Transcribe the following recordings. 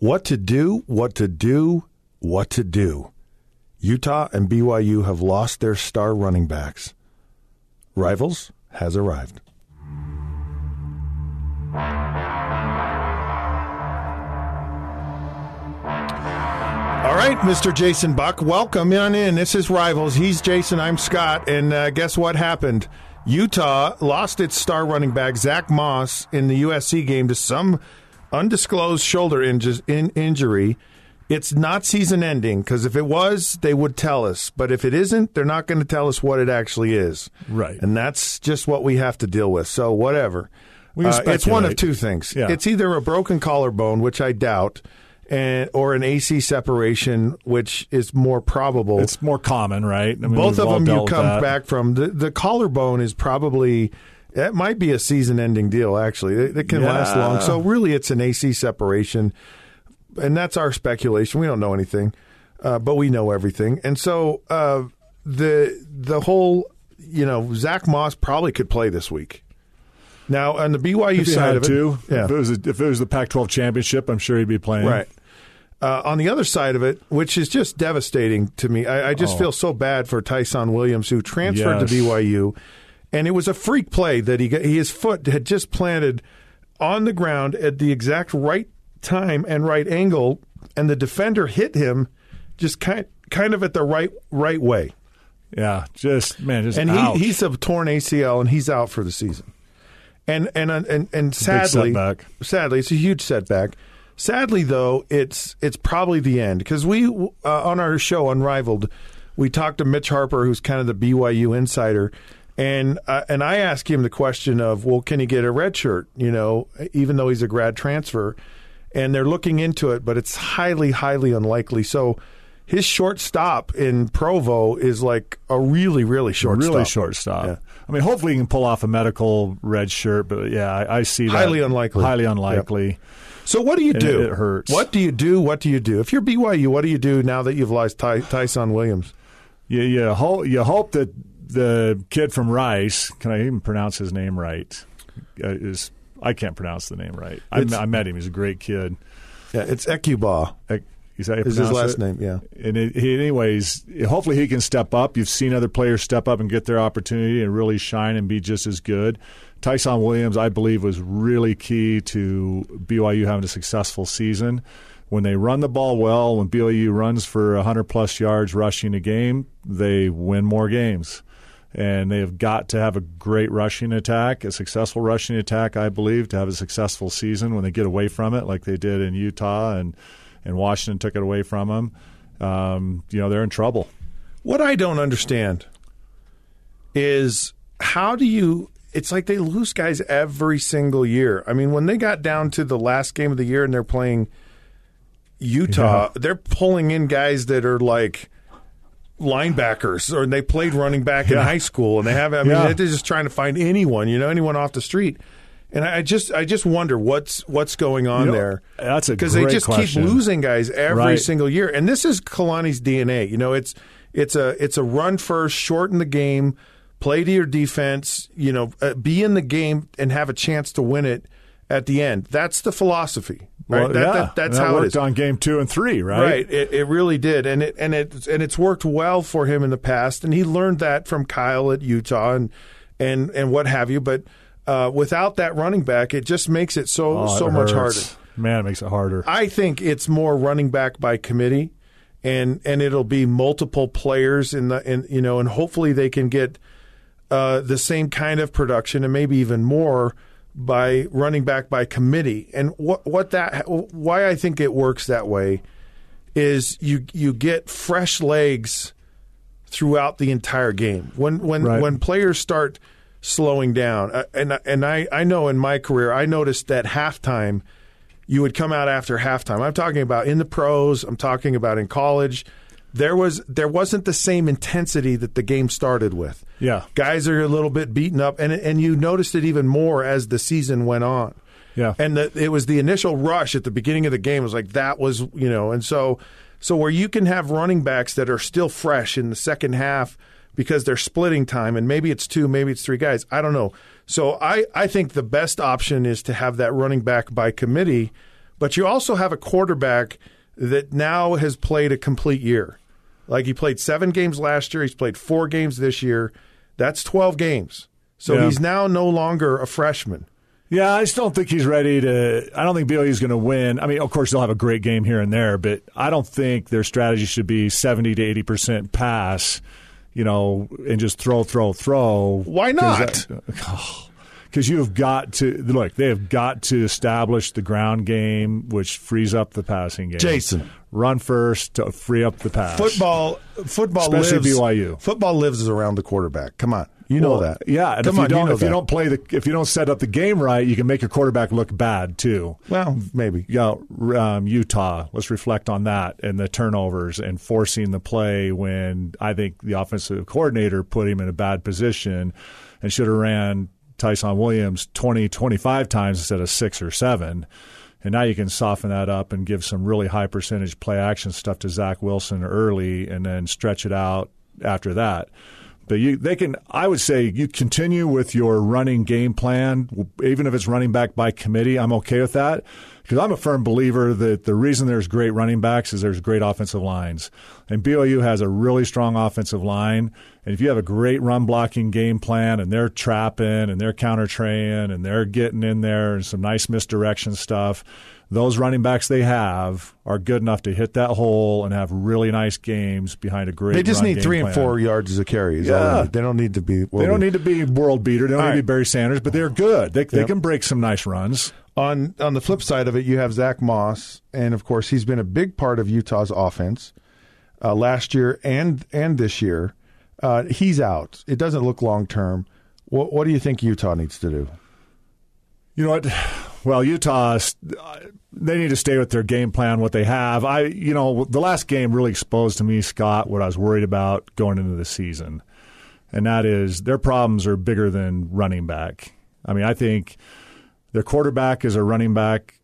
What to do, what to do, what to do. Utah and BYU have lost their star running backs. Rivals has arrived. All right, Mr. Jason Buck, welcome on in. This is Rivals. He's Jason, I'm Scott, and uh, guess what happened? Utah lost its star running back, Zack Moss, in the USC game to some undisclosed shoulder inju- in- injury. It's not season ending because if it was, they would tell us. But if it isn't, they're not going to tell us what it actually is. Right. And that's just what we have to deal with. So, whatever. Uh, it's one of two things. Yeah. It's either a broken collarbone, which I doubt, and or an AC separation, which is more probable. It's more common, right? I mean, Both of them you come back from. The, the collarbone is probably that might be a season-ending deal. Actually, it, it can last long. So really, it's an AC separation, and that's our speculation. We don't know anything, uh, but we know everything. And so uh, the the whole, you know, Zack Moss probably could play this week. Now on the BYU side of it, to, yeah, if it was a, if it was the Pac-12 championship, I'm sure he'd be playing. Right. Uh, on the other side of it, which is just devastating to me, I, I just Oh. feel so bad for Ty'Son Williams, who transferred Yes. to BYU, and it was a freak play that he got, he, his foot had just planted on the ground at the exact right time and right angle, and the defender hit him just kind kind of at the right right way, Yeah, just man, just and ouch. he, he's a torn ACL and he's out for the season. And and and and sadly, sadly, it's a huge setback. Sadly, though, it's it's probably the end because we uh, on our show Unrivaled, we talked to Mitch Harper, who's kind of the BYU insider, and uh, and I asked him the question of, well, can he get a red shirt? You know, even though he's a grad transfer, and they're looking into it, but it's highly, highly unlikely. So. His short stop in Provo is like a really, really short really stop. short stop. Yeah. I mean, hopefully he can pull off a medical red shirt, but yeah, I, I see that Highly unlikely. Highly unlikely. So what do you do? it- it hurts. What do you do? What do you do? If you're BYU, what do you do now that you've lost Ty- Ty'Son Williams? You you hope you hope that the kid from Rice can I even pronounce his name right? Uh, is I can't pronounce the name right. I, I met him. He's a great kid. Yeah, it's Ekuba. Is his last it? name? Yeah. And it, he, anyways, hopefully he can step up. You've seen other players step up and get their opportunity and really shine and be just as good. Ty'Son Williams, I believe, was really key to BYU having a successful season. When they run the ball well, when BYU runs for 100 plus yards rushing a game, they win more games. And they have got to have a great rushing attack, a successful rushing attack, I believe, to have a successful season when they get away from it, like they did in Utah and and Washington took it away from them. Um, you know, they're in trouble. What I don't understand is how do you? It's like they lose guys every single year. I mean, when they got down to the last game of the year and they're playing Utah, they're pulling in guys that are like linebackers or they played running back in high school and they have I mean Yeah. they're just trying to find anyone, you know, anyone off the street. And I I just I just wonder what's what's going on You know, there. that's a because they just question. keep losing guys every Right. single year. And this is Kalani's DNA. You know, it's it's a it's a run first, shorten the game, play to your defense. You know, uh, be in the game and have a chance to win it at the end. That's the philosophy. Right? Well, That- yeah, that- that's that how it worked on game two and three, right? Right. It, it really did, and it and it and it's worked well for him in the past, and he learned that from Kyle at Utah and and and what have you. But uh, without that running back, it just makes it so Oh, it so much harder. Man, it makes it harder. I think it's more running back by committee, and and it'll be multiple players in the in you know, and hopefully they can get uh, the same kind of production and maybe even more by running back by committee. And what what that why I think it works that way is you you get fresh legs throughout the entire game. When when Right. when players start slowing down, uh, and and I I know in my career I noticed that halftime you would come out after halftime. I'm talking about in the pros. I'm talking about in college. There was there wasn't the same intensity that the game started with. Yeah. guys are a little bit beaten up, and and you noticed it even more as the season went on. Yeah. and the, it was the initial rush at the beginning of the game It was like that was you know, and so so where you can have running backs that are still fresh in the second half because they're splitting time, and maybe it's two, maybe it's three guys. I don't know. So I I think the best option is to have that running back by committee but you also have a quarterback that now has played a complete year. Like he played seven games last year, he's played four games this year. That's 12 games. So Yeah. he's now no longer a freshman. Yeah, I just don't think he's ready to. I don't think BYU is going to win. I mean, of course, they'll have a great game here and there, but I don't think their strategy should be 70 to 80% pass, you know, and just throw, throw, throw. Why not? Oh. Because you have got to look. They have got to establish the ground game, which frees up the passing game. Jason. run first to free up the pass. Football, football Especially lives. BYU. Football lives around the quarterback. Come on, you know Well, that. Yeah, and come if you on, don't, know if you that. don't play the, if you don't set up the game right, you can make your quarterback look bad too. Well, maybe. Yeah, um, Utah. Let's reflect on that and the turnovers and forcing the play when I think the offensive coordinator put him in a bad position and should have ran Ty'Son Williams 20, 25 times instead of six or seven. And now you can soften that up and give some really high percentage play action stuff to Zach Wilson early and then stretch it out after that. But you, they can. I would say you continue with your running game plan, even if it's running back by committee. I'm okay with that because I'm a firm believer that the reason there's great running backs is there's great offensive lines, and BYU has a really strong offensive line. And if you have a great run blocking game plan, and they're trapping and they're counter traying and they're getting in there and some nice misdirection stuff, those running backs they have are good enough to hit that hole and have really nice games behind a great. They just need three and four yards as a carry. Yeah. they. They don't need to be. They don't need to be world beater. They don't All need to be Barry Sanders, but they're good. They, they can break some nice runs. On on the flip side of it, you have Zack Moss, and of course, he's been a big part of Utah's offense uh, last year and and this year. Uh, he's out. It doesn't look long term. What, what do you think Utah needs to do? You know what? Well, Utah, they need to stay with their game plan, what they have. I, you know, the last game really exposed to me, Scott, what I was worried about going into the season, and that is their problems are bigger than running back. I mean, I think their quarterback is a running back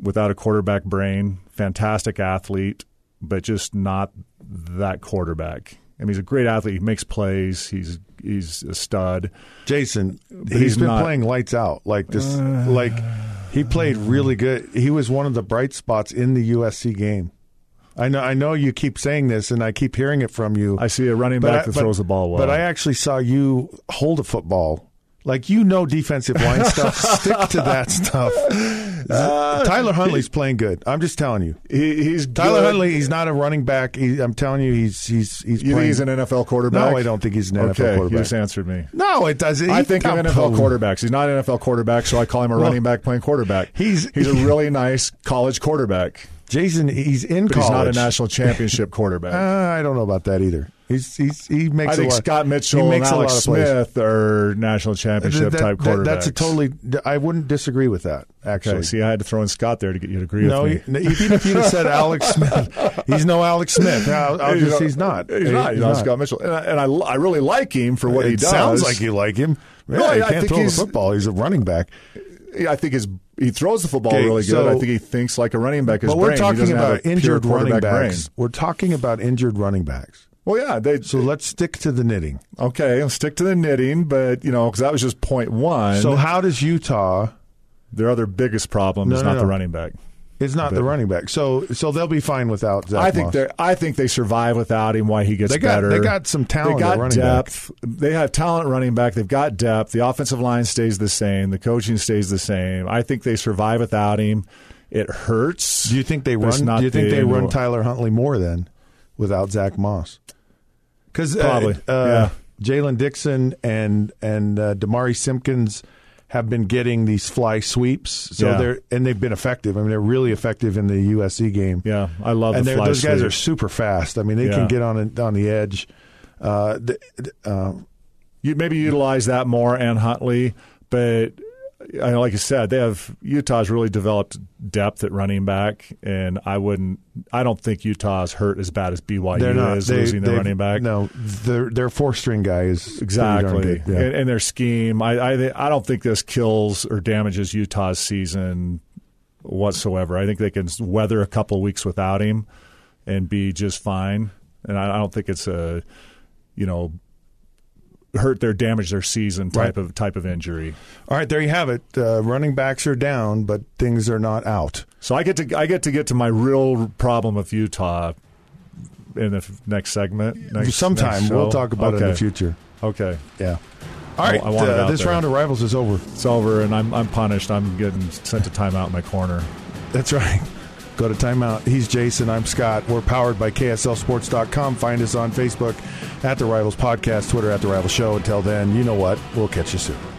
without a quarterback brain, fantastic athlete, but just not that quarterback. I mean, he's a great athlete. He makes plays. He's he's a stud. Jason, he's he's been not- playing lights out. Like this, uh. like he played really good. He was one of the bright spots in the USC game. I know, I know you keep saying this, and I keep hearing it from you. I see a running back I- that but- throws the ball well. But I actually saw you hold a football. Like you know defensive line stuff. Stick to that stuff. Uh, Tyler Huntley's playing good. I'm just telling you. He, he's Tyler good. Huntley, he's not a running back. He, I'm telling you, he's he's he's You think playing. he's an NFL quarterback? no, I don't think he's an NFL okay, you quarterback. just answered me. no, it doesn't. I think of NFL quarterbacks. He's not an NFL quarterback, so I call him a Well, running back playing quarterback. he's- he's a really nice college quarterback, Jason, he's in but college. he's not a national championship quarterback. Uh, I don't know about that either. He's he's he makes. I think a lot, Scott Mitchell he and makes Alex lot of plays. Smith are national championship That- type that- quarterbacks. That's a totally. I wouldn't disagree with that. Actually, okay. See, I had to throw in Scott there to get you to agree no, with me. even if you'd have said Alex Smith, he's no Alex Smith. I'll, I'll just, he's not. He's not. He's not Scott Mitchell, and I, and I, I really like him for what it he does. sounds like you like him. Yeah, No, I- he I can't think throw the football. He's a running back. I think his he throws the football Okay, really good. so- I think he thinks like a running back. His But we're brain. Talking about injured running backs. brain. We're talking about injured running backs. Well, yeah, they So let's stick to the knitting. Okay, I'll stick to the knitting, but you know, because that was just point one. So how does Utah? their other biggest problem No, is no, not the running back. It's not the running back. So so they'll be fine without Zack I think they I think they survive without him. Why he gets They got- better? they got some talent They got running back. depth. They have talent running back. They've got depth. The offensive line stays the same. The coaching stays the same. I think they survive without him. It hurts. Do you think they run? Do you think the they run Tyler Huntley more then without Zack Moss? Because Probably, uh, uh, yeah. Jaylen Dixon and and uh, Demari Simpkins have been getting these fly sweeps, so Yeah. they're and they've been effective. I mean, they're really effective in the USC game. Yeah, I love and the those guys are super fast. I mean, they Yeah. can get on on the edge. Uh, th- th- uh, you maybe utilize that more and Huntley, but I know, like you said, they have Utah's really developed depth at running back, and I wouldn't, I don't think Utah's hurt as bad as BYU they're not is they, losing their running back. No, their their four string guy is Exactly. Yeah. and, and their scheme. I, I I don't think this kills or damages Utah's season whatsoever. I think they can weather a couple weeks without him and be just fine. And I, I don't think it's a you know hurt their damage their season type Right. of type of injury. All right, there you have it. Uh, running backs are down, but things are not out. So I get to I get to get to my real problem with Utah in the f- next segment. Next, Sometime next we'll talk about it in the future. Okay, Yeah. All right, I want uh, this there. round of rivals is over. it's over, and I'm I'm punished. I'm getting sent to timeout in my corner. That's right. Go to timeout. He's Jason. I'm Scott. We're powered by KSLSports.com. Find us on Facebook at The Rivals Podcast, Twitter at The Rivals Show. Until then, you know what? We'll catch you soon.